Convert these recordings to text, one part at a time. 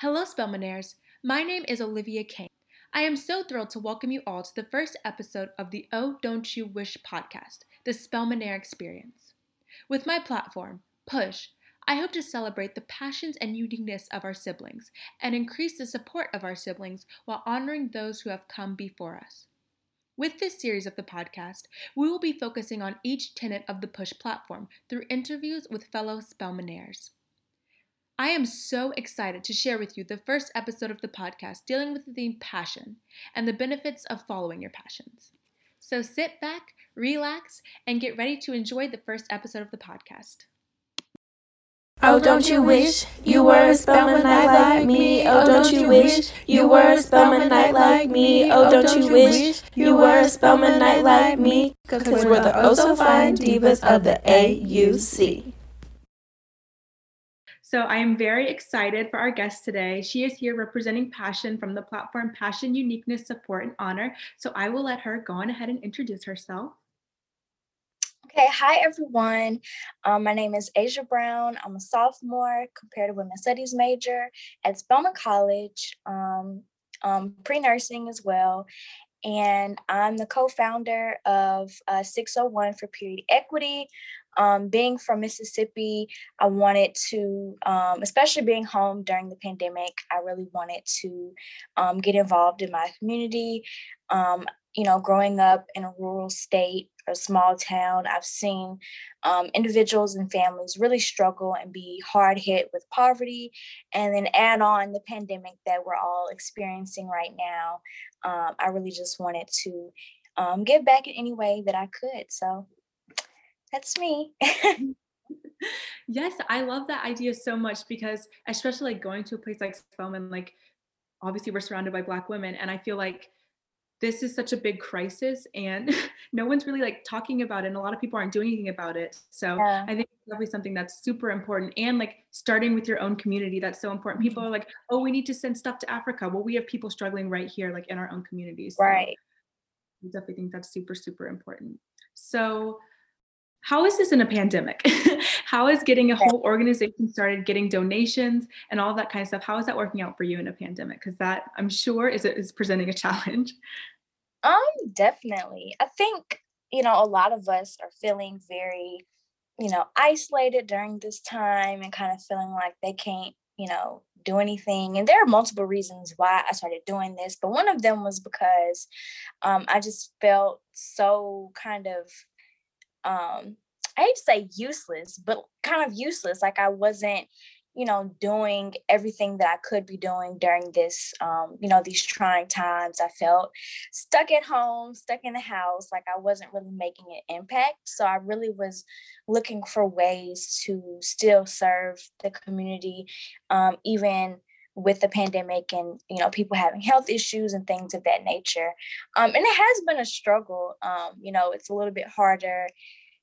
Hello, Spelmanaires. My name is Olivia Kane. I am so thrilled to welcome you all to the first episode of the Oh Don't You Wish podcast, the Spelmanaire Experience. With my platform, Push, I hope to celebrate the passions and uniqueness of our siblings and increase the support of our siblings while honoring those who have come before us. With this series of the podcast, we will be focusing on each tenet of the Push platform through interviews with fellow Spelmanaires. I am so excited to share with you the first episode of the podcast dealing with the theme passion and the benefits of following your passions. So sit back, relax, and get ready to enjoy the first episode of the podcast. Oh, don't you wish you were a Spelmanite like me? Oh, don't you wish you were a Spelmanite like me? Oh, don't you wish you were a Spelmanite like me? Cause we're the oh so fine divas of the AUC. So I am very excited for our guest today. She is here representing Passion from the platform Passion Uniqueness Support and Honor. So I will let her go on ahead and introduce herself. Okay, hi everyone. Um, my name is Asia Brown. I'm a sophomore, comparative women's studies major at Spelman College, um, um, pre nursing as well. And I'm the co founder of uh, 601 for Period Equity, um, being from Mississippi, I wanted to, um, especially being home during the pandemic, I really wanted to um, get involved in my community. Um, you know, growing up in a rural state, a small town, I've seen um, individuals and families really struggle and be hard hit with poverty. And then add on the pandemic that we're all experiencing right now. Um, I really just wanted to give back in any way that I could. So that's me. yes, I love that idea so much because especially like going to a place like Spelman, like obviously we're surrounded by black women and I feel like this is such a big crisis and no one's really like talking about it and a lot of people aren't doing anything about it. So yeah. I think it's definitely something that's super important and like starting with your own community that's so important. People mm-hmm. are like, oh, we need to send stuff to Africa. Well, we have people struggling right here, like in our own communities. So right. I definitely think that's super, super important. So how is this in a pandemic? how is getting a whole organization started, getting donations and all that kind of stuff? How is that working out for you in a pandemic? Because that I'm sure is is presenting a challenge. Um, definitely. I think you know a lot of us are feeling very, you know, isolated during this time and kind of feeling like they can't, you know, do anything. And there are multiple reasons why I started doing this, but one of them was because um, I just felt so kind of um I hate to say useless, but kind of useless. Like I wasn't, you know, doing everything that I could be doing during this, um, you know, these trying times. I felt stuck at home, stuck in the house, like I wasn't really making an impact. So I really was looking for ways to still serve the community, um, even with the pandemic and you know people having health issues and things of that nature. Um, and it has been a struggle. Um, you know it's a little bit harder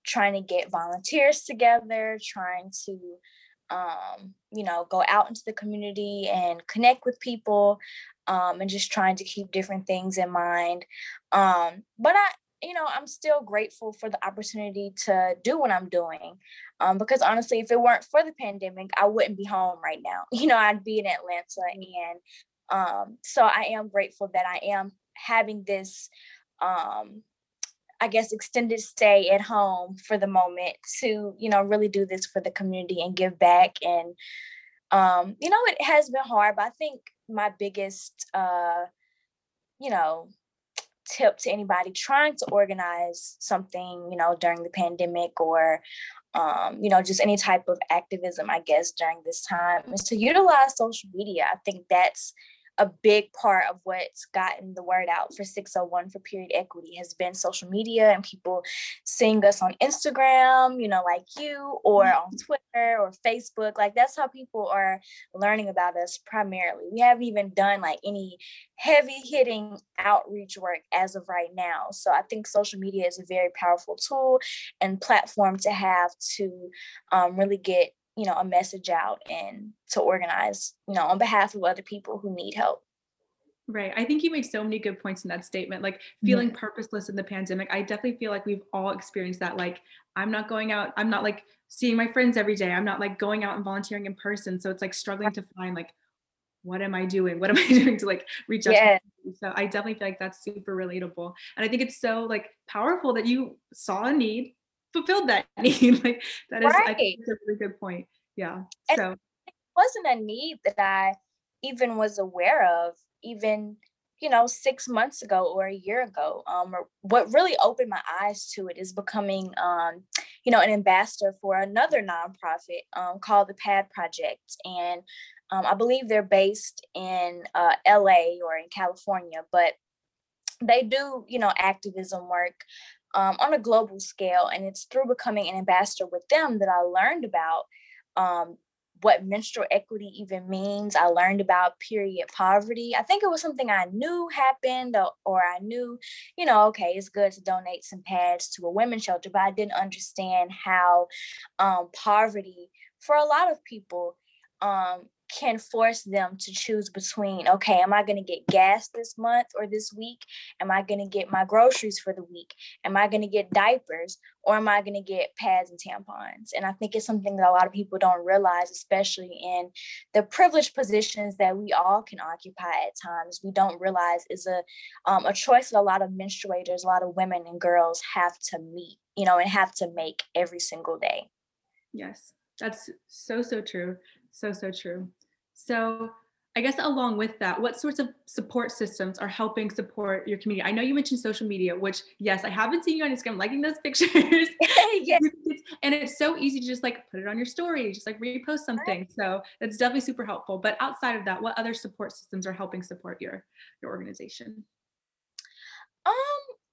trying to get volunteers together trying to um, you know go out into the community and connect with people um, and just trying to keep different things in mind. Um, but i you know, I'm still grateful for the opportunity to do what I'm doing. Um, because honestly, if it weren't for the pandemic, I wouldn't be home right now. You know, I'd be in Atlanta. And um, so I am grateful that I am having this, um, I guess, extended stay at home for the moment to, you know, really do this for the community and give back. And, um, you know, it has been hard, but I think my biggest, uh, you know, tip to anybody trying to organize something, you know, during the pandemic or, um, you know, just any type of activism, I guess, during this time is to utilize social media. I think that's a big part of what's gotten the word out for 601 for period equity has been social media and people seeing us on Instagram, you know, like you, or on mm-hmm. Twitter or Facebook. Like that's how people are learning about us primarily. We haven't even done like any heavy hitting outreach work as of right now. So I think social media is a very powerful tool and platform to have to um, really get you know a message out and to organize you know on behalf of other people who need help Right. I think you made so many good points in that statement. Like feeling mm-hmm. purposeless in the pandemic. I definitely feel like we've all experienced that. Like, I'm not going out, I'm not like seeing my friends every day. I'm not like going out and volunteering in person. So it's like struggling to find like what am I doing? What am I doing to like reach out? Yeah. So I definitely feel like that's super relatable. And I think it's so like powerful that you saw a need, fulfilled that need. like that is I think a really good point. Yeah. And so it wasn't a need that I even was aware of, even you know, six months ago or a year ago. Um, what really opened my eyes to it is becoming, um, you know, an ambassador for another nonprofit um, called the PAD Project. And um, I believe they're based in uh, LA or in California, but they do, you know, activism work um, on a global scale. And it's through becoming an ambassador with them that I learned about um, what menstrual equity even means. I learned about period poverty. I think it was something I knew happened or, or I knew, you know, okay, it's good to donate some pads to a women's shelter, but I didn't understand how um, poverty for a lot of people um, can force them to choose between okay am i going to get gas this month or this week? Am i going to get my groceries for the week? Am i going to get diapers or am i going to get pads and tampons? And i think it's something that a lot of people don't realize especially in the privileged positions that we all can occupy at times. We don't realize is a um, a choice that a lot of menstruators a lot of women and girls have to meet you know and have to make every single day. Yes that's so so true so so true so I guess along with that, what sorts of support systems are helping support your community? I know you mentioned social media, which yes, I haven't seen you on Instagram liking those pictures. yes. And it's so easy to just like put it on your story, just like repost something. So that's definitely super helpful. But outside of that, what other support systems are helping support your your organization?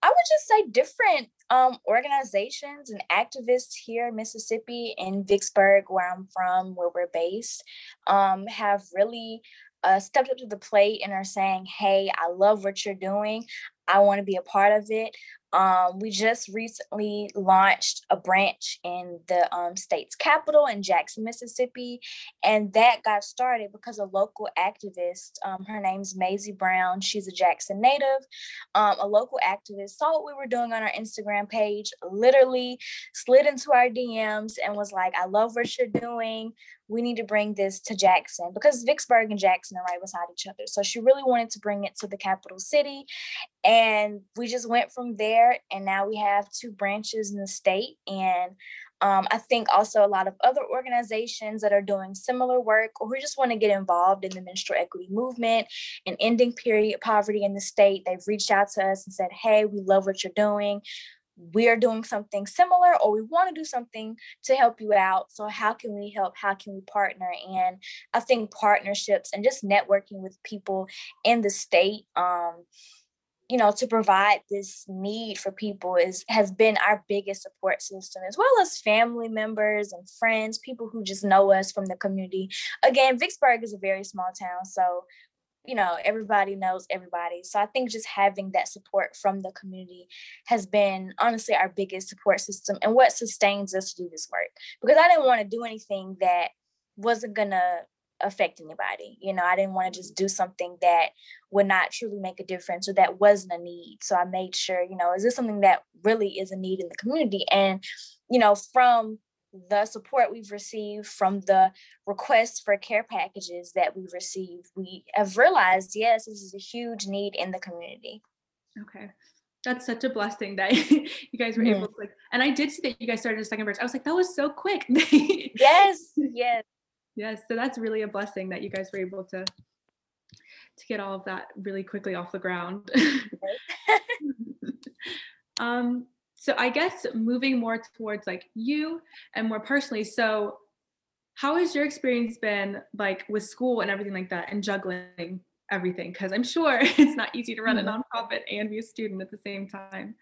I would just say different um, organizations and activists here in Mississippi, in Vicksburg, where I'm from, where we're based, um, have really uh, stepped up to the plate and are saying, hey, I love what you're doing. I want to be a part of it. Um, we just recently launched a branch in the um, state's capital in Jackson, Mississippi, and that got started because a local activist, um, her name's Maisie Brown, she's a Jackson native, um, a local activist saw what we were doing on our Instagram page, literally slid into our DMs and was like, I love what you're doing we need to bring this to Jackson because Vicksburg and Jackson are right beside each other. So she really wanted to bring it to the capital city. And we just went from there. And now we have two branches in the state. And um, I think also a lot of other organizations that are doing similar work or who just want to get involved in the menstrual equity movement and ending period poverty in the state. They've reached out to us and said, hey, we love what you're doing we're doing something similar or we want to do something to help you out. So, how can we help? How can we partner? And I think partnerships and just networking with people in the state. Um, you know to provide this need for people is has been our biggest support system as well as family members and friends people who just know us from the community again vicksburg is a very small town so you know everybody knows everybody. So i think just having that support from the community has been honestly our biggest support system and what sustains us to do this work. Because i didn't want to do anything that wasn't gonna affect anybody you know? I didn't want to just mm-hmm. do something that would not truly make a difference or that wasn't a need. So i made sure you know is this something that really is a need in the community? And you know from the support we've received from the requests for care packages that we've received, we have realized, yes, this is a huge need in the community. Okay. That's such a blessing that you guys were mm-hmm. able to like, and I did see that you guys started a second branch. I was like, that was so quick. yes, yes. Yes. So that's really a blessing that you guys were able to to get all of that really quickly off the ground. um, so I guess moving more towards like you and more personally. So how has your experience been like with school and everything like that and juggling everything? Because I'm sure it's not easy to run a mm-hmm. nonprofit and be a student at the same time.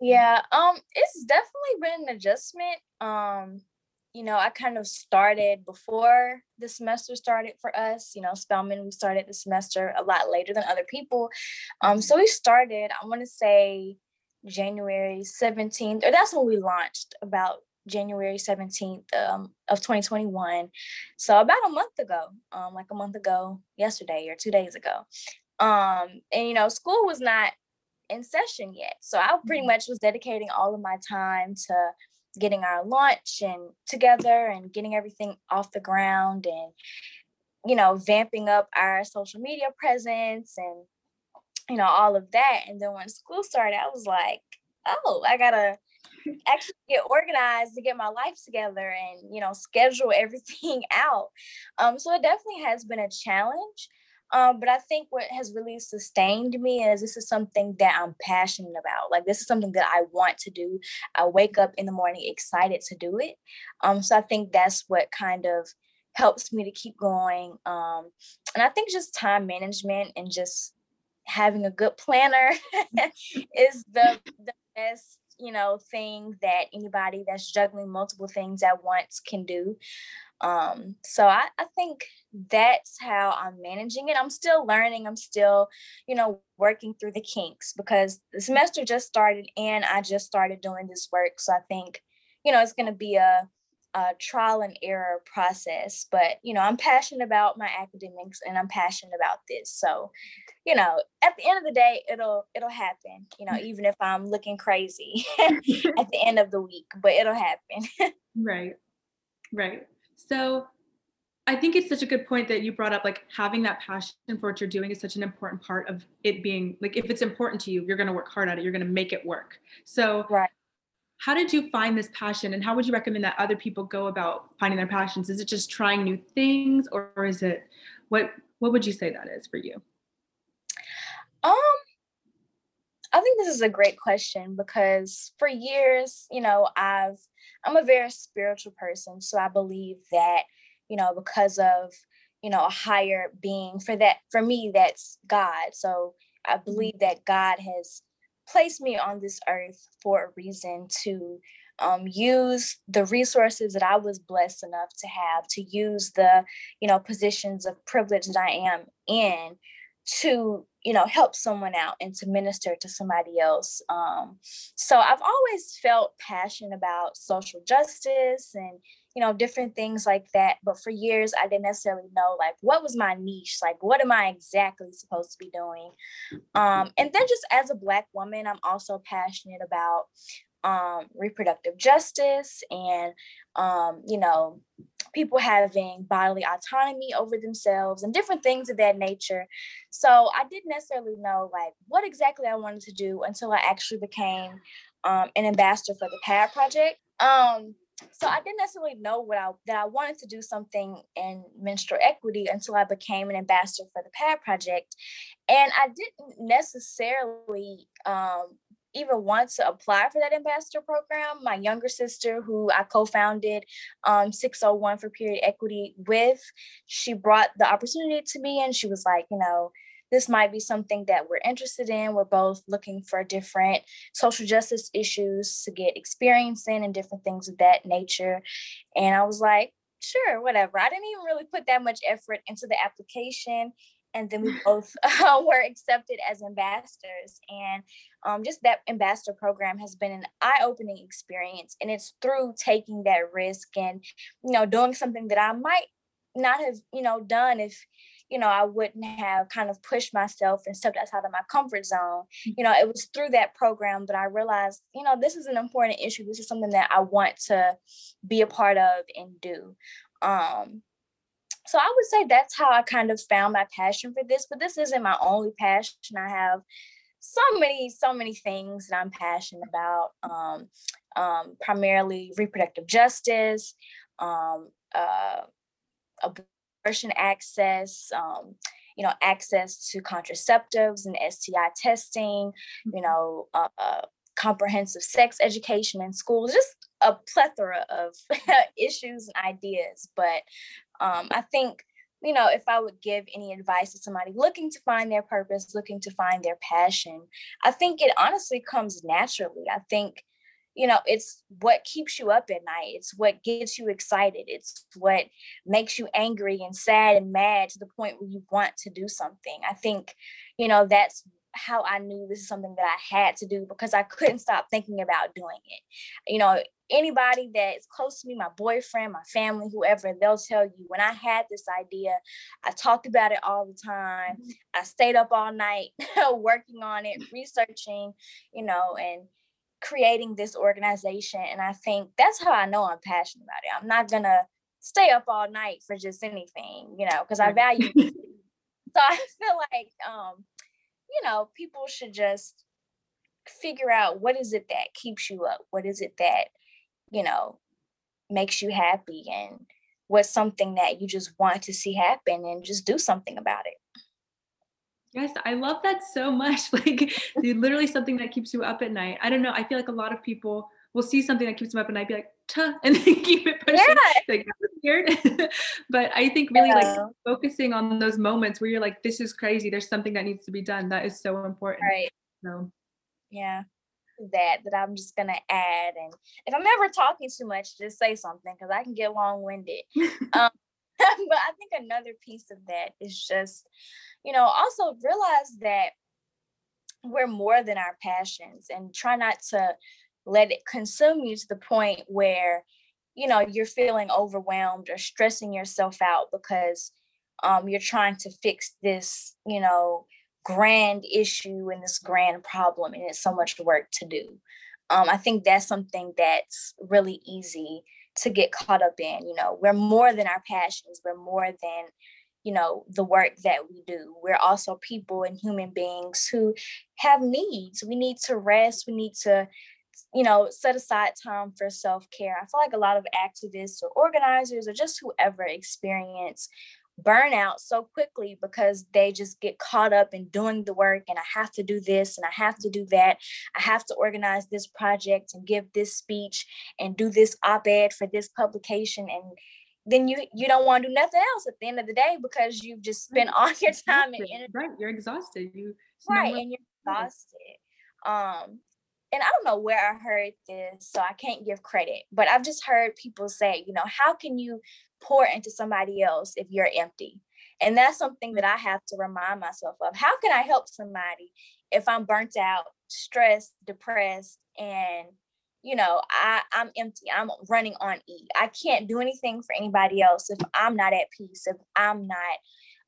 Yeah, um, it's definitely been an adjustment. Um, you know, I kind of started before the semester started for us. You know, Spelman, we started the semester a lot later than other people. Um, so we started, I want to say January 17th, or that's when we launched about January 17th um, of 2021. So about a month ago, um, like a month ago, yesterday or two days ago. Um, and you know, school was not in session yet. So I pretty mm-hmm. much was dedicating all of my time to getting our launch and together and getting everything off the ground and you know, vamping up our social media presence and, you know, all of that. And then when school started, I was like, oh, I gotta actually get organized to get my life together and, you know, schedule everything out. Um, so it definitely has been a challenge. Um, but I think what has really sustained me is this is something that I'm passionate about. Like this is something that I want to do. I wake up in the morning excited to do it. Um, so I think that's what kind of helps me to keep going. Um, and I think just time management and just having a good planner is the the best you know thing that anybody that's juggling multiple things at once can do. Um so I, I think that's how i'm managing it. I'm still learning. I'm still you know working through the kinks because the semester just started and i just started doing this work. So i think you know it's going to be a a trial and error process but you know i'm passionate about my academics and i'm passionate about this so you know at the end of the day it'll it'll happen you know mm. even if i'm looking crazy at the end of the week but it'll happen right right so i think it's such a good point that you brought up like having that passion for what you're doing is such an important part of it being like if it's important to you you're going to work hard at it you're going to make it work so right how did you find this passion and how would you recommend that other people go about finding their passions? Is it just trying new things or is it what what would you say that is for you? Um i think this is a great question because for years you know i've i'm a very spiritual person so i believe that you know because of you know a higher being for that for me that's god. So i mm-hmm. believe that god has placed me on this earth for a reason to um, use the resources that I was blessed enough to have, to use the, you know, positions of privilege that I am in to, you know, help someone out and to minister to somebody else. Um, so I've always felt passionate about social justice and, you know, different things like that. But for years, I didn't necessarily know like what was my niche, like what am I exactly supposed to be doing. Um, and then just as a Black woman, I'm also passionate about um, reproductive justice and, um, you know, people having bodily autonomy over themselves and different things of that nature. So I didn't necessarily know like what exactly I wanted to do until I actually became um, an ambassador for the PAD project. Um, so I didn't necessarily know what I that I wanted to do something in menstrual equity until I became an ambassador for the PAD project, and I didn't necessarily um, even want to apply for that ambassador program. My younger sister, who I co-founded um, 601 for Period Equity with, she brought the opportunity to me, and she was like, you know, this might be something that we're interested in. We're both looking for different social justice issues to get experience in and different things of that nature. And I was like, sure, whatever. I didn't even really put that much effort into the application. And then we both uh, were accepted as ambassadors. And um, just that ambassador program has been an eye-opening experience. And it's through taking that risk and, you know, doing something that I might not have, you know, done if you know, I wouldn't have kind of pushed myself and stepped outside of my comfort zone. Mm. You know, it was through that program that I realized, you know, this is an important issue. This is something that I want to be a part of and do. Um, so I would say that's how I kind of found my passion for this, but this isn't my only passion. I have so many, so many things that I'm passionate about. Um, um, primarily reproductive justice, um, uh, abortion access, um, you know, access to contraceptives and STI testing, you mm-hmm. know, uh, uh, comprehensive sex education in schools, just a plethora of issues and ideas. But um, I think, you know, if I would give any advice to somebody looking to find their purpose, looking to find their passion, I think it honestly comes naturally. I think you know it's what keeps you up at night it's what gets you excited it's what makes you angry and sad and mad to the point where you want to do something. I think you know that's how i knew this is something that i had to do because i couldn't stop thinking about doing it. You know anybody that's close to me my boyfriend my family whoever they'll tell you when i had this idea i talked about it all the time. Mm-hmm. i stayed up all night working on it researching you know and creating this organization. And I think that's how I know I'm passionate about it. I'm not gonna stay up all night for just anything, you know, because I value. so I feel like, um, you know, people should just figure out what is it that keeps you up, what is it that, you know, makes you happy, and what's something that you just want to see happen, and just do something about it. Yes, I love that so much. Like, literally something that keeps you up at night. I don't know. I feel like a lot of people will see something that keeps them up at night, be like, Tuh, and then keep it pushing. Yeah. Like, that was weird. but I think really yeah. like focusing on those moments where you're like, this is crazy. There's something that needs to be done. That is so important. Right. So, yeah that that I'm just gonna add. And if I'm ever talking too much, just say something because I can get long winded. um, but I think another piece of that is just, you know, also realize that we're more than our passions and try not to let it consume you to the point where, you know, you're feeling overwhelmed or stressing yourself out because um, you're trying to fix this, you know, grand issue and this grand problem, and it's so much work to do. Um, I think that's something that's really easy to get caught up in. You know, we're more than our passions, we're more than you know the work that we do. We're also people and human beings who have needs. We need to rest. We need to you know set aside time for self-care. I feel like a lot of activists or organizers or just whoever experience burnout so quickly because they just get caught up in doing the work and I have to do this and I have to do that. I have to organize this project and give this speech and do this op-ed for this publication and then you you don't want to do nothing else at the end of the day because you've just spent all your time and energy. Right, you're exhausted. You right, and you're exhausted. Um, and I don't know where I heard this, so I can't give credit, but I've just heard people say, you know, how can you pour into somebody else if you're empty. And that's something that I have to remind myself of. How can I help somebody if I'm burnt out, stressed, depressed, and you know, I, I'm empty. I'm running on E. I can't do anything for anybody else if I'm not at peace, if I'm not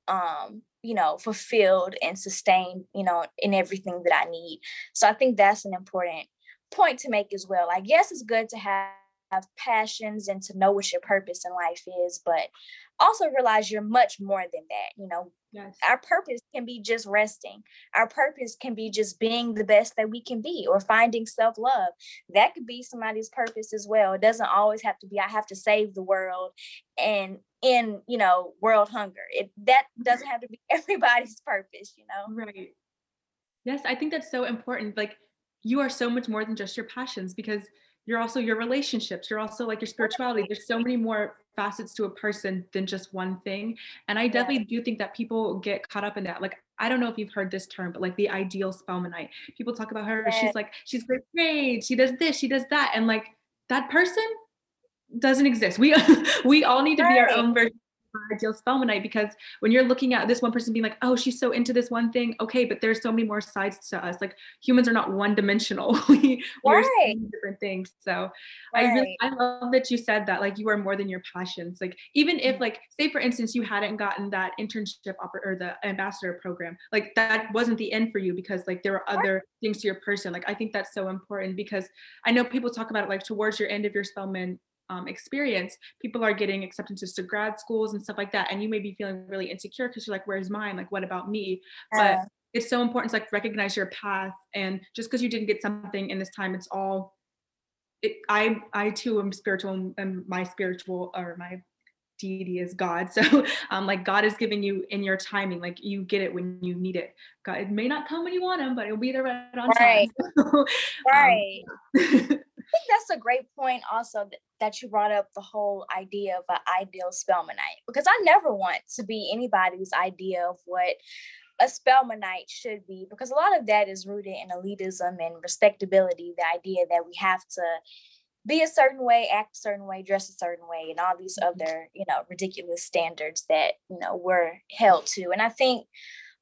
um, you know, fulfilled and sustained, you know, in everything that I need. So I think that's an important point to make as well. Like, yes, it's good to have have passions and to know what your purpose in life is, but also realize you're much more than that. You know, yes. our purpose can be just resting. Our purpose can be just being the best that we can be or finding self love. That could be somebody's purpose as well. It doesn't always have to be, I have to save the world and in, you know, world hunger. It that doesn't have to be everybody's purpose, you know? Right. Yes, I think that's so important. Like, you are so much more than just your passions because you're also your relationships you're also like your spirituality. There's so many more facets to a person than just one thing. And i definitely do think that people get caught up in that. Like i don't know if you've heard this term but like the ideal spelmanite. People talk about her she's like she's great grade she does this she does that. And like that person doesn't exist. We we all need to be our own version ideal Spelmanite because when you're looking at this one person being like, oh, she's so into this one thing, okay, but there's so many more sides to us. Like humans are not one dimensional. we, we're so different things. So right. I really I love that you said that. Like you are more than your passions. Like even if mm-hmm. like say for instance you hadn't gotten that internship or the ambassador program, like that wasn't the end for you because like there were other things to your person. Like I think that's so important because I know people talk about it like towards your end of your Spelman um, experience, people are getting acceptances to grad schools and stuff like that. And you may be feeling really insecure because you're like, where's mine? Like, what about me? But it's so important to like recognize your path. And just because you didn't get something in this time, it's all, it, I, I too am spiritual and my spiritual or my deity is God. So um, like God is giving you in your timing, like you get it when you need it. God, it may not come when you want him, but it'll be there right on right. time. So, right. Um, that's a great point also that, you brought up the whole idea of an ideal Spelmanite because I never want to be anybody's idea of what a Spelmanite should be because a lot of that is rooted in elitism and respectability, the idea that we have to be a certain way, act a certain way, dress a certain way, and all these mm-hmm. other, you know, ridiculous standards that, you know, we're held to. And I think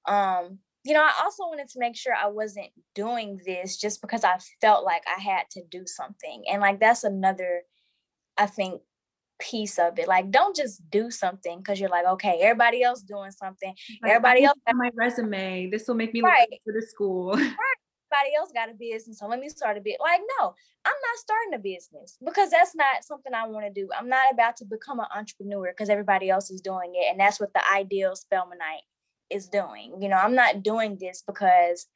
um you know, I also wanted to make sure I wasn't doing this just because I felt like I had to do something. And like that's another, I think, piece of it. Like, don't just do something because you're like, okay, everybody else doing something. Like, everybody else on my resume. This will make me look right. good for the school. Right. everybody else got a business, so let me start a bit. Like, no, I'm not starting a business because that's not something I want to do. I'm not about to become an entrepreneur because everybody else is doing it, and that's what the ideal Spelmanite is doing. You know, I'm not doing this because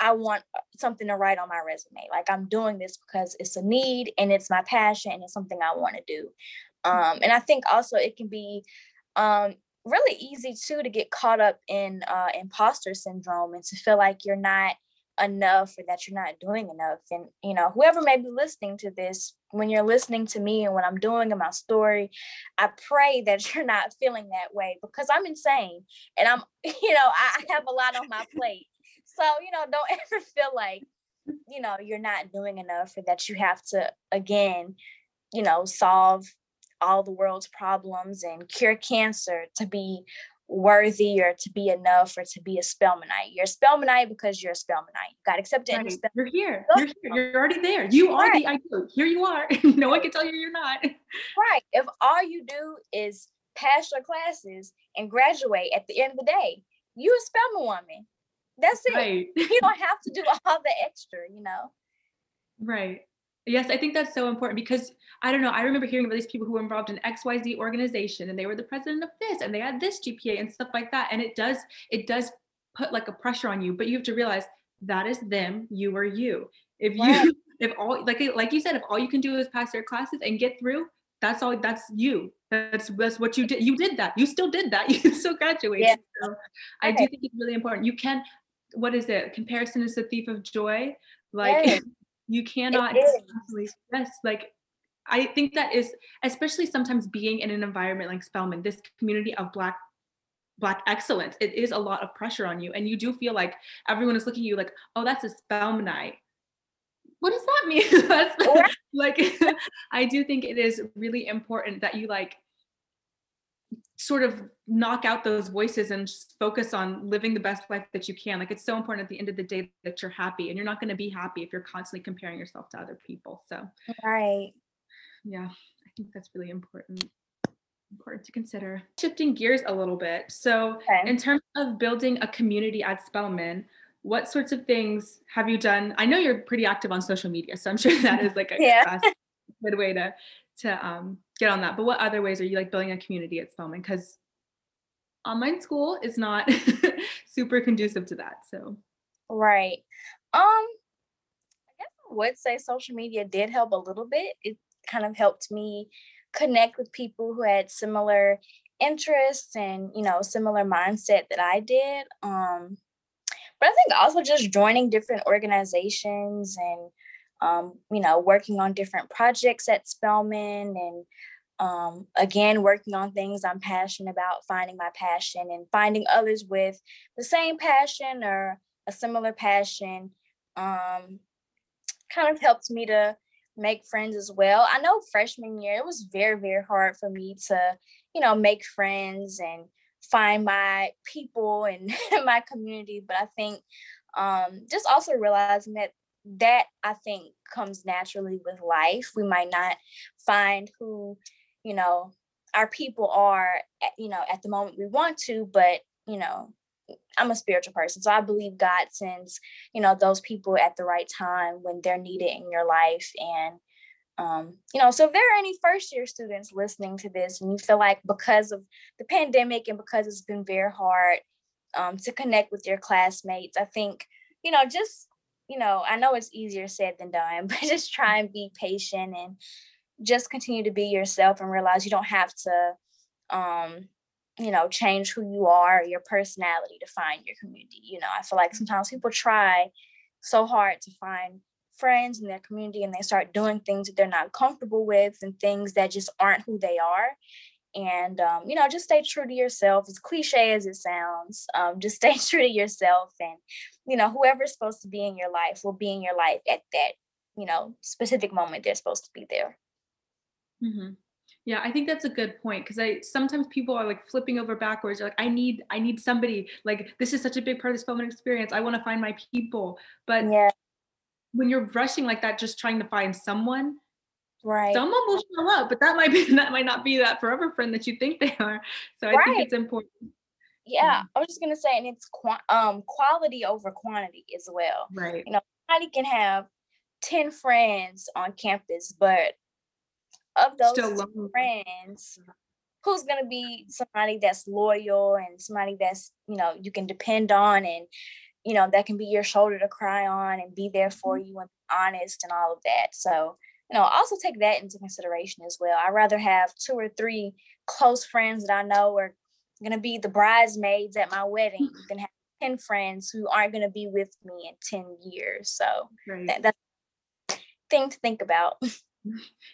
I want uh, something to write on my resume. Like I'm doing this because it's a need and it's my passion and it's something I want to do. Um, and I think also it can be um, really easy too to get caught up in uh, imposter syndrome and to feel like you're not enough or that you're not doing enough. And you know, whoever may be listening to this, when you're listening to me and what I'm doing in my story, I pray that you're not feeling that way because I'm insane and I'm, you know, I have a lot on my plate. So, you know, don't ever feel like, you know, you're not doing enough or that you have to again, you know, solve all the world's problems and cure cancer to be worthy or to be enough or to be a Spelmanite. You're a Spelmanite because you're a Spelmanite. You got accepted. Right. You're here. You're here. You're already there. You are the ideal. Here you are. no one can tell you you're not. Right. If all you do is pass your classes and graduate at the end of the day, you a Spelman woman. That's it. Right. you don't have to do all the extra, you know. Right. Yes, I think that's so important because I don't know. I remember hearing about these people who were involved in XYZ organization and they were the president of this and they had this GPA and stuff like that. And it does, it does put like a pressure on you, but you have to realize that is them, you are you. If you right. if all like like you said, if all you can do is pass your classes and get through, that's all that's you. That's that's what you did. You did that. You still did that. You still graduated. Yeah. So I do think it's really important. You can what is it? Comparison is the thief of joy. Like yes. You cannot yes, like I think that is especially sometimes being in an environment like Spelman, this community of black black excellence, it is a lot of pressure on you. And you do feel like everyone is looking at you like, oh, that's a Spelmanite. What does that mean? like I do think it is really important that you like sort of knock out those voices and just focus on living the best life that you can. Like it's so important at the end of the day that you're happy and you're not going to be happy if you're constantly comparing yourself to other people. So, right. Yeah, I think that's really important important to consider. Shifting gears a little bit. So, okay. in terms of building a community at Spelman, what sorts of things have you done? I know you're pretty active on social media, so I'm sure that is like a yeah. good way to to um, get on that. But what other ways are you like building a community at Spelman? Because online school is not super conducive to that. So right. Um, I guess I would say social media did help a little bit. It kind of helped me connect with people who had similar interests and you know similar mindset that I did. Um, but I think also just joining different organizations and um, you know, working on different projects at Spelman and um, again, working on things I'm passionate about, finding my passion and finding others with the same passion or a similar passion um, kind of helped me to make friends as well. I know freshman year, it was very, very hard for me to, you know, make friends and find my people and my community. But I think um, just also realizing that that I think comes naturally with life. We might not find who, you know, our people are, you know, at the moment we want to, but, you know, I'm a spiritual person. So I believe God sends, you know, those people at the right time when they're needed in your life. And, um, you know, so if there are any first year students listening to this and you feel like because of the pandemic and because it's been very hard um, to connect with your classmates, I think, you know, just you know, I know it's easier said than done, but just try and be patient and just continue to be yourself and realize you don't have to um you know change who you are your personality to find your community you know? I feel like sometimes people try so hard to find friends in their community and they start doing things that they're not comfortable with and things that just aren't who they are and um, you know just stay true to yourself as cliche as it sounds um, just stay true to yourself and you know whoever's supposed to be in your life will be in your life at that you know specific moment they're supposed to be there mm-hmm. yeah i think that's a good point because i sometimes people are like flipping over backwards like i need i need somebody like this is such a big part of this moment experience i want to find my people but yeah when you're rushing like that just trying to find someone Right. Someone will show up, but that might be that might not be that forever friend that you think they are. So I right. think it's important. Yeah, I was just gonna say, and it's qu- um quality over quantity as well. Right. You know, somebody can have 10 friends on campus, but of those friends, who's going to be somebody that's loyal and somebody that's, you know, you can depend on and, you know, that can be your shoulder to cry on and be there for mm-hmm. you and honest and all of that. So, you know, also take that into consideration as well. I'd rather have two or three close friends that I know are going to be the bridesmaids at my wedding than have 10 friends who aren't going to be with me in 10 years. So right. that, that's thing to think about.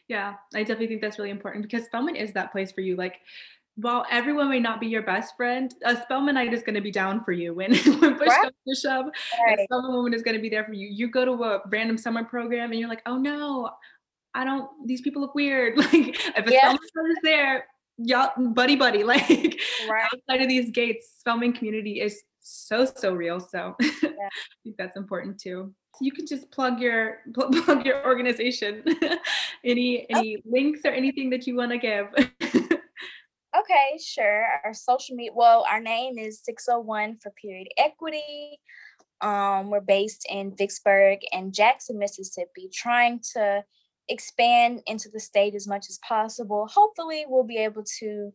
Yeah, I definitely think that's really important because Spelman is that place for you. Like, while everyone may not be your best friend, a Spelmanite is going to be down for you when, when push right. comes to shove. Right. A Spelman woman is going to be there for you. You go to a random summer program and you're like, oh no, I don't, these people look weird. Like, if a yeah. Spelman is there, y'all, buddy, buddy, like right. outside of these gates, Spelman community is so, so real. So yeah. I think that's important too you can just plug your plug your organization. any any okay. links or anything that you want to give? okay, sure. Our social media. Well, our name is 601 for Period Equity. Um, we're based in Vicksburg and Jackson, Mississippi, trying to expand into the state as much as possible. Hopefully, we'll be able to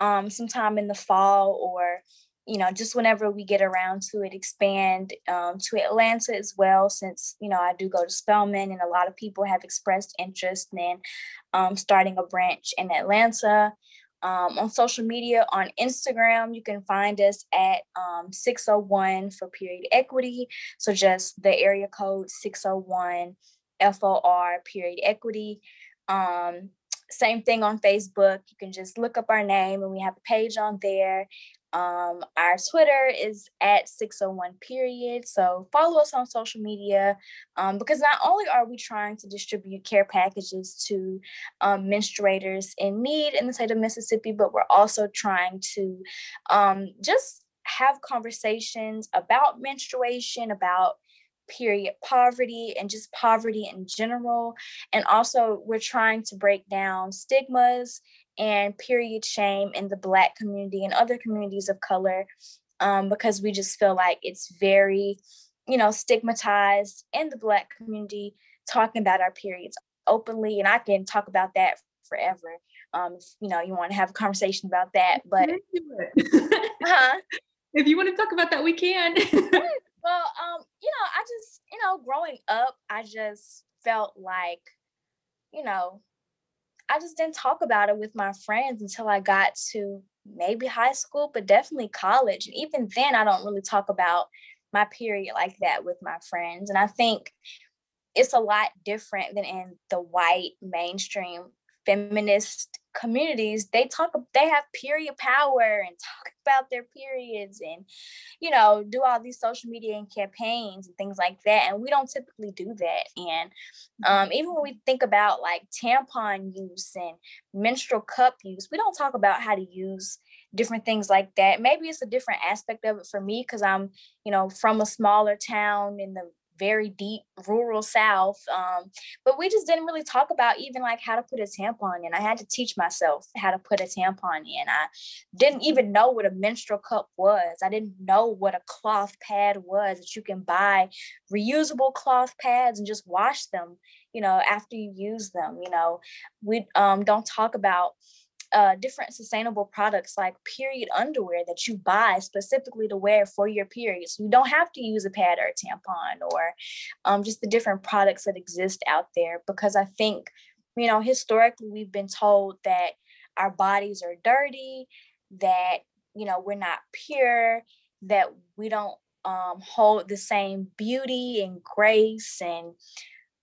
um, sometime in the fall or you know, just whenever we get around to it, expand um, to Atlanta as well, since, you know, I do go to Spelman and a lot of people have expressed interest in um, starting a branch in Atlanta. Um, on social media, on Instagram, you can find us at um, 601 for period equity. So just the area code 601 FOR period equity. Um, same thing on Facebook. You can just look up our name and we have a page on there. Um, our Twitter is at 601 period. So follow us on social media um, because not only are we trying to distribute care packages to um, menstruators in need in the state of Mississippi, but we're also trying to um, just have conversations about menstruation, about period poverty and just poverty in general. And also, we're trying to break down stigmas and period shame in the Black community and other communities of color um, because we just feel like it's very, you know, stigmatized in the Black community talking about our periods openly. And I can talk about that forever. Um, if, you know, you want to have a conversation about that, but huh? if you want to talk about that, we can. well, um, I just, you know, growing up, I just felt like, you know, I just didn't talk about it with my friends until I got to maybe high school, but definitely college. And even then, I don't really talk about my period like that with my friends. And I think it's a lot different than in the white mainstream feminist communities they talk they have period power and talk about their periods and you know do all these social media and campaigns and things like that and we don't typically do that. And um, even when we think about like tampon use and menstrual cup use we don't talk about how to use different things like that. Maybe it's a different aspect of it for me because i'm you know from a smaller town in the very deep rural south um, but we just didn't really talk about even like how to put a tampon in. I had to teach myself how to put a tampon in. I didn't even know what a menstrual cup was. I didn't know what a cloth pad was that you can buy reusable cloth pads and just wash them you know after you use them you know. We um, don't talk about uh, different sustainable products like period underwear that you buy specifically to wear for your period. So you don't have to use a pad or a tampon or um, just the different products that exist out there. Because I think, you know, historically we've been told that our bodies are dirty, that, you know, we're not pure, that we don't um, hold the same beauty and grace and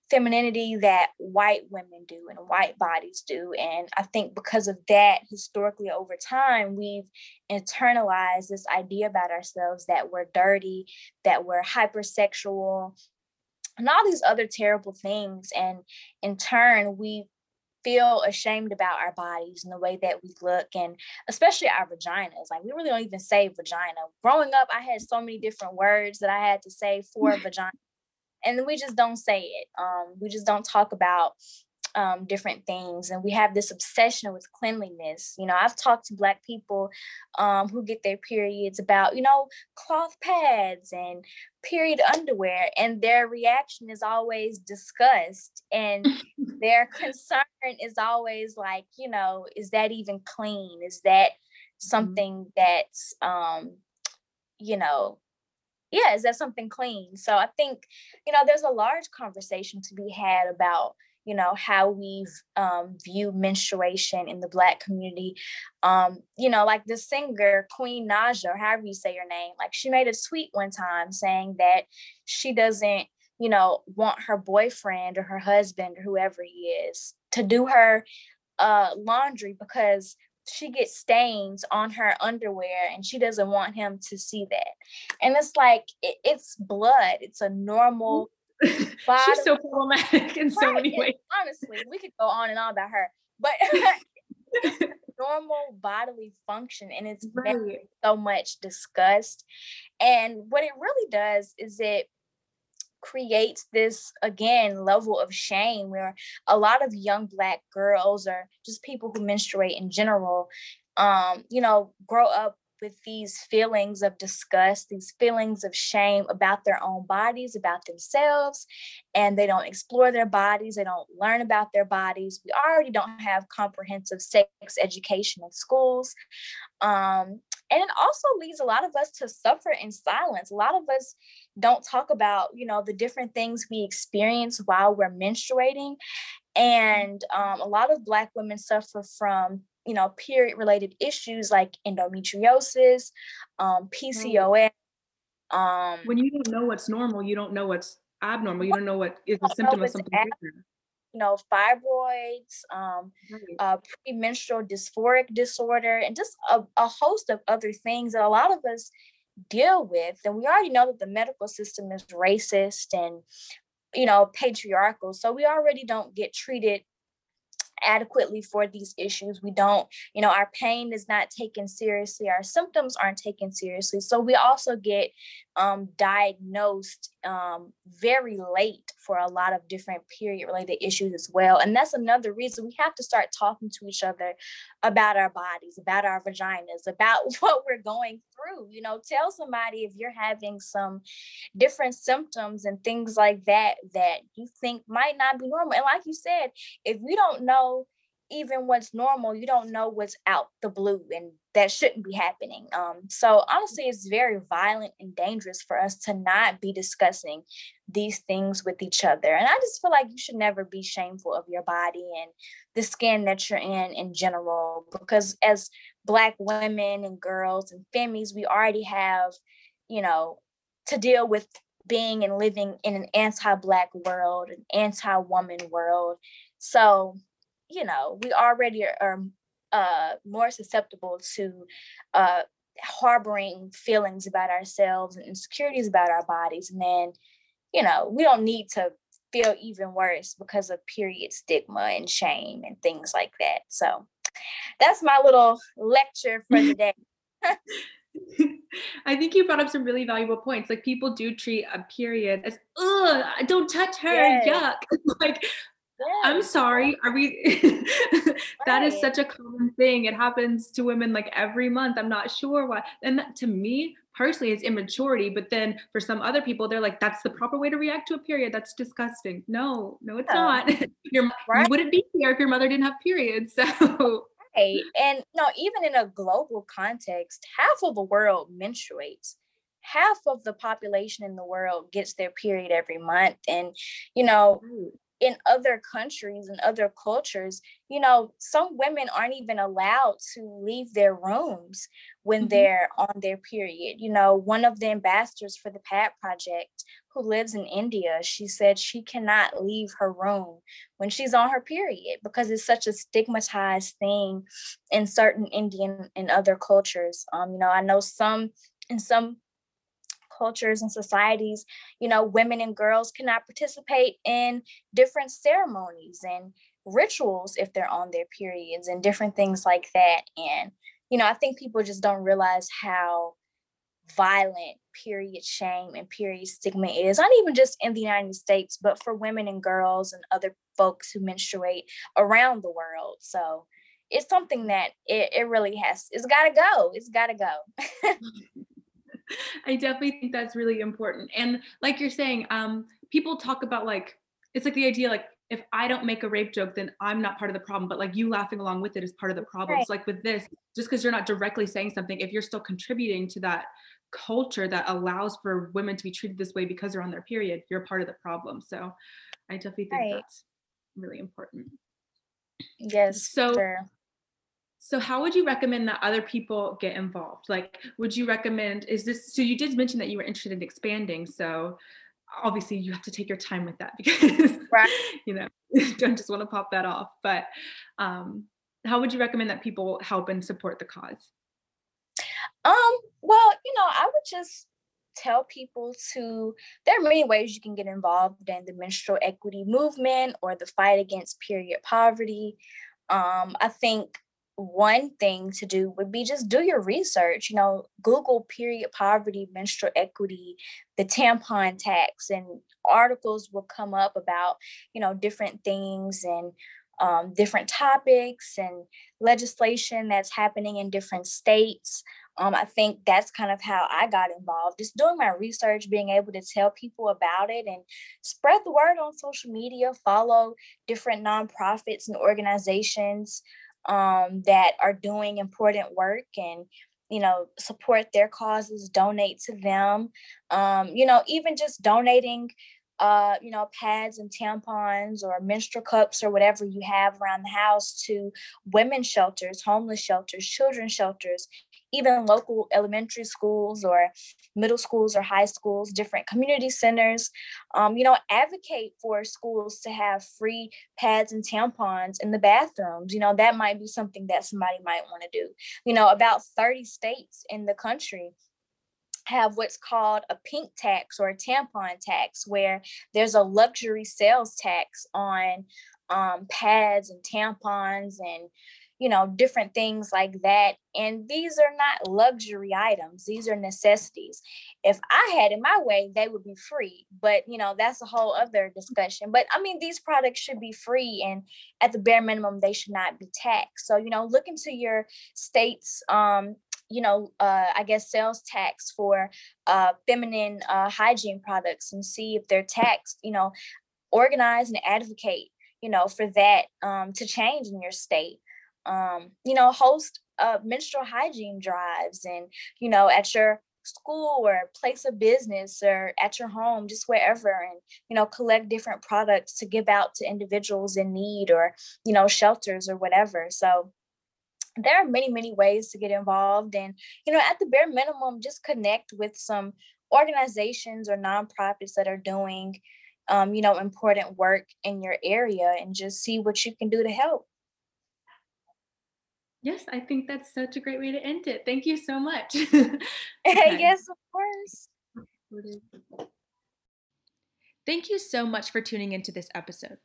femininity that white women do and white bodies do. And I think because of that, historically over time, we've internalized this idea about ourselves that we're dirty, that we're hypersexual, and all these other terrible things. And in turn, we feel ashamed about our bodies and the way that we look and especially our vaginas like we really don't even say vagina growing up i had so many different words that i had to say for vagina and we just don't say it. Um, we just don't talk about um, different things and we have this obsession with cleanliness you know i've talked to black people um, who get their periods about you know cloth pads and period underwear and their reaction is always disgust and their concern is always like you know is that even clean is that mm-hmm. something that's um you know yeah is that something clean? So i think you know there's a large conversation to be had about you know how we've um, viewed menstruation in the black community. Um, you know like the singer queen naija or however you say your name like she made a tweet one time saying that she doesn't you know want her boyfriend or her husband or whoever he is to do her uh, laundry because she gets stains on her underwear and she doesn't want him to see that and it's like it, it's blood it's a normal She's so problematic in so many ways. Honestly, we could go on and on about her, but normal bodily function and it's right. so much discussed. And what it really does is it creates this again level of shame where a lot of young black girls or just people who menstruate in general um you know grow up with these feelings of disgust, these feelings of shame about their own bodies, about themselves, and they don't explore their bodies, they don't learn about their bodies. We already don't have comprehensive sex education in schools. Um, and it also leads a lot of us to suffer in silence. A lot of us don't talk about, you know, the different things we experience while we're menstruating. And um, a lot of Black women suffer from you know, period related issues like endometriosis, um, PCOS. Um, when you don't know what's normal, you don't know what's abnormal. You don't know what is a symptom of something ab- different. You know, fibroids, um, uh, premenstrual dysphoric disorder, and just a, a host of other things that a lot of us deal with. And we already know that the medical system is racist and, you know, patriarchal. So we already don't get treated adequately for these issues. We don't, you know, our pain is not taken seriously, our symptoms aren't taken seriously. So we also get um, diagnosed um, very late for a lot of different period related issues as well. And that's another reason we have to start talking to each other about our bodies, about our vaginas, about what we're going through. You know, tell somebody if you're having some different symptoms and things like that that you think might not be normal. And like you said, if you don't know even what's normal, you don't know what's out the blue and that shouldn't be happening. Um, so honestly, it's very violent and dangerous for us to not be discussing these things with each other. And I just feel like you should never be shameful of your body and the skin that you're in in general, because as Black women and girls and femmes, we already have, you know, to deal with being and living in an anti-Black world, an anti-woman world. So you know, we already are, are uh, more susceptible to uh, harboring feelings about ourselves and insecurities about our bodies. And then, you know, we don't need to feel even worse because of period stigma and shame and things like that. So that's my little lecture for the day. I think you brought up some really valuable points. Like people do treat a period as, ugh, don't touch her, yes. yuck. like I'm sorry. Are we? that is such a common thing. It happens to women like every month. I'm not sure why. And that, to me personally, it's immaturity. But then for some other people, they're like, "That's the proper way to react to a period. That's disgusting." No, no, it's yeah. not. your right. you wouldn't be here if your mother didn't have periods. So. Right. And no, even in a global context, half of the world menstruates half of the population in the world gets their period every month and you know in other countries and other cultures, you know, some women aren't even allowed to leave their rooms when mm-hmm. they're on their period. You know, one of the ambassadors for the PAD project who lives in India, she said she cannot leave her room when she's on her period because it's such a stigmatized thing in certain Indian and other cultures. Um, you know, I know some in some cultures and societies, you know, women and girls cannot participate in different ceremonies and rituals if they're on their periods and different things like that. And, you know, I think people just don't realize how violent period shame and period stigma is, not even just in the United States, but for women and girls and other folks who menstruate around the world. So it's something that it, it really has, it's gotta go. It's gotta go. I definitely think that's really important. And like you're saying, um, people talk about like, it's like the idea like if I don't make a rape joke, then I'm not part of the problem. But like you laughing along with it is part of the problem. Right. So like with this, just because you're not directly saying something, if you're still contributing to that culture that allows for women to be treated this way because they're on their period, you're part of the problem. So I definitely think right. that's really important. Yes. So sure. So how would you recommend that other people get involved? Like would you recommend is this so you did mention that you were interested in expanding. So obviously you have to take your time with that because right. you know don't just want to pop that off but um, how would you recommend that people help and support the cause um well you know i would just tell people to there are many ways you can get involved in the menstrual equity movement or the fight against period poverty um, i think one thing to do would be just do your research. You know, Google period poverty, menstrual equity, the tampon tax, and articles will come up about, you know, different things and um, different topics and legislation that's happening in different states. Um, I think that's kind of how I got involved, just doing my research, being able to tell people about it and spread the word on social media, follow different nonprofits and organizations um, that are doing important work and you know support their causes donate to them um, you know even just donating uh, you know, pads and tampons or menstrual cups or whatever you have around the house to women's shelters, homeless shelters, children's shelters, even local elementary schools or middle schools or high schools, different community centers. Um, you know, advocate for schools to have free pads and tampons in the bathrooms. You know, that might be something that somebody might want to do. You know, about 30 states in the country have what's called a pink tax or a tampon tax, where there's a luxury sales tax on um, pads and tampons and you know different things like that. And these are not luxury items. These are necessities. If i had it my way they would be free. But you know that's a whole other discussion. But i mean these products should be free and at the bare minimum they should not be taxed. So you know look into your state's um you know, uh, I guess sales tax for uh, feminine uh, hygiene products and see if they're taxed, you know, organize and advocate, you know, for that um, to change in your state. Um, you know, host uh, menstrual hygiene drives and, you know, at your school or place of business or at your home, just wherever, and, you know, collect different products to give out to individuals in need or, you know, shelters or whatever. So, there are many many ways to get involved and you know at the bare minimum just connect with some organizations or nonprofits that are doing um, you know important work in your area and just see what you can do to help yes i think that's such a great way to end it thank you so much yes of course thank you so much for tuning into this episode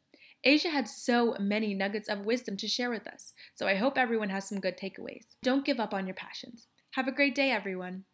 Asia had so many nuggets of wisdom to share with us, so I hope everyone has some good takeaways. Don't give up on your passions. Have a great day, everyone.